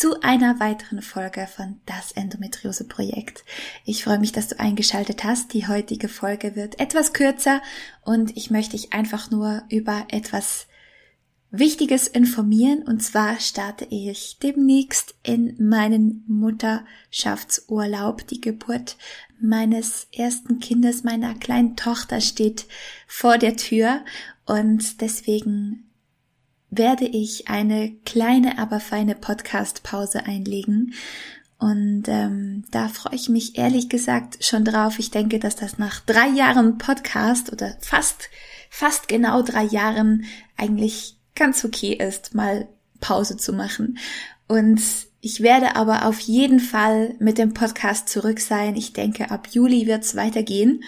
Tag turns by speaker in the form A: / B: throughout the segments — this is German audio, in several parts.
A: zu einer weiteren Folge von Das Endometriose Projekt. Ich freue mich, dass du eingeschaltet hast. Die heutige Folge wird etwas kürzer und ich möchte dich einfach nur über etwas Wichtiges informieren und zwar starte ich demnächst in meinen Mutterschaftsurlaub. Die Geburt meines ersten Kindes, meiner kleinen Tochter steht vor der Tür und deswegen werde ich eine kleine, aber feine Podcast-Pause einlegen. Und ähm, da freue ich mich ehrlich gesagt schon drauf. Ich denke, dass das nach drei Jahren Podcast oder fast, fast genau drei Jahren eigentlich ganz okay ist, mal Pause zu machen. Und ich werde aber auf jeden Fall mit dem Podcast zurück sein. Ich denke, ab Juli wird's weitergehen.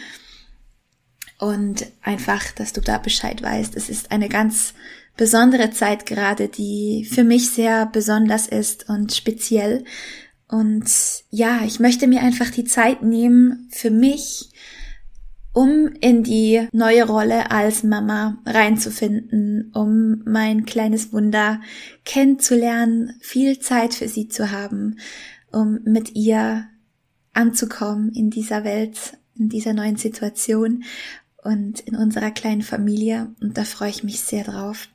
A: Und einfach, dass du da Bescheid weißt. Es ist eine ganz besondere Zeit gerade, die für mich sehr besonders ist und speziell. Und ja, ich möchte mir einfach die Zeit nehmen für mich, um in die neue Rolle als Mama reinzufinden, um mein kleines Wunder kennenzulernen, viel Zeit für sie zu haben, um mit ihr anzukommen in dieser Welt, in dieser neuen Situation und in unserer kleinen Familie. Und da freue ich mich sehr drauf.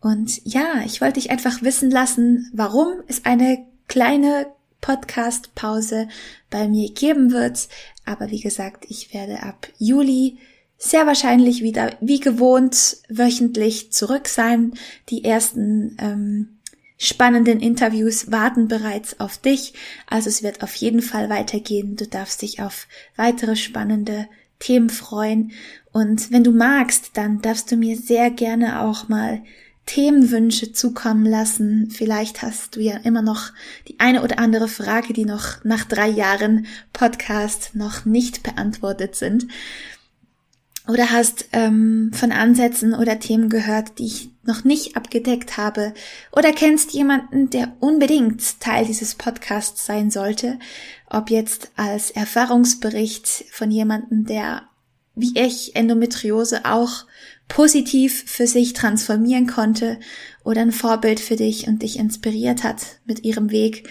A: Und ja, ich wollte dich einfach wissen lassen, warum es eine kleine Podcast-Pause bei mir geben wird. Aber wie gesagt, ich werde ab Juli sehr wahrscheinlich wieder wie gewohnt wöchentlich zurück sein. Die ersten ähm, spannenden Interviews warten bereits auf dich. Also es wird auf jeden Fall weitergehen. Du darfst dich auf weitere spannende Themen freuen. Und wenn du magst, dann darfst du mir sehr gerne auch mal Themenwünsche zukommen lassen. Vielleicht hast du ja immer noch die eine oder andere Frage, die noch nach drei Jahren Podcast noch nicht beantwortet sind. Oder hast ähm, von Ansätzen oder Themen gehört, die ich noch nicht abgedeckt habe. Oder kennst jemanden, der unbedingt Teil dieses Podcasts sein sollte. Ob jetzt als Erfahrungsbericht von jemandem, der wie ich Endometriose auch positiv für sich transformieren konnte oder ein Vorbild für dich und dich inspiriert hat mit ihrem Weg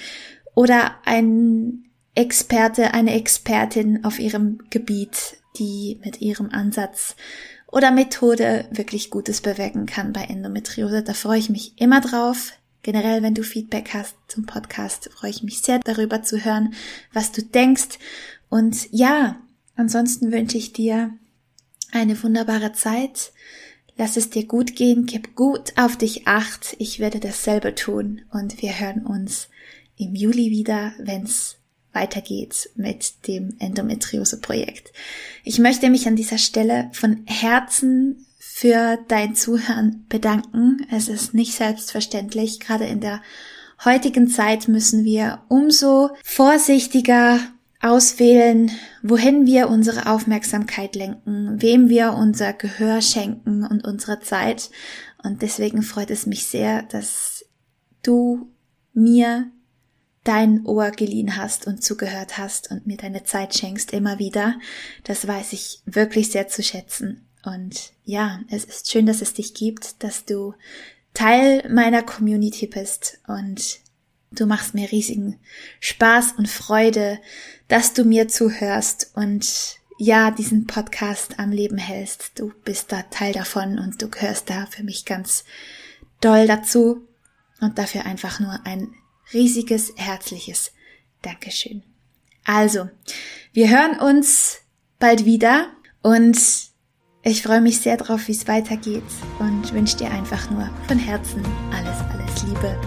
A: oder ein Experte, eine Expertin auf ihrem Gebiet, die mit ihrem Ansatz oder Methode wirklich Gutes bewirken kann bei Endometriose. Da freue ich mich immer drauf. Generell, wenn du Feedback hast zum Podcast, freue ich mich sehr darüber zu hören, was du denkst. Und ja, ansonsten wünsche ich dir eine wunderbare Zeit. Lass es dir gut gehen, gib gut auf dich acht. Ich werde dasselbe tun und wir hören uns im Juli wieder, wenn's weitergeht mit dem Endometriose-Projekt. Ich möchte mich an dieser Stelle von Herzen für dein Zuhören bedanken. Es ist nicht selbstverständlich. Gerade in der heutigen Zeit müssen wir umso vorsichtiger auswählen, wohin wir unsere Aufmerksamkeit lenken, wem wir unser Gehör schenken und unsere Zeit. Und deswegen freut es mich sehr, dass du mir dein Ohr geliehen hast und zugehört hast und mir deine Zeit schenkst immer wieder. Das weiß ich wirklich sehr zu schätzen. Und ja, es ist schön, dass es dich gibt, dass du Teil meiner Community bist und Du machst mir riesigen Spaß und Freude, dass du mir zuhörst und ja, diesen Podcast am Leben hältst. Du bist da Teil davon und du gehörst da für mich ganz doll dazu und dafür einfach nur ein riesiges, herzliches Dankeschön. Also, wir hören uns bald wieder und ich freue mich sehr drauf, wie es weitergeht und wünsche dir einfach nur von Herzen alles, alles Liebe.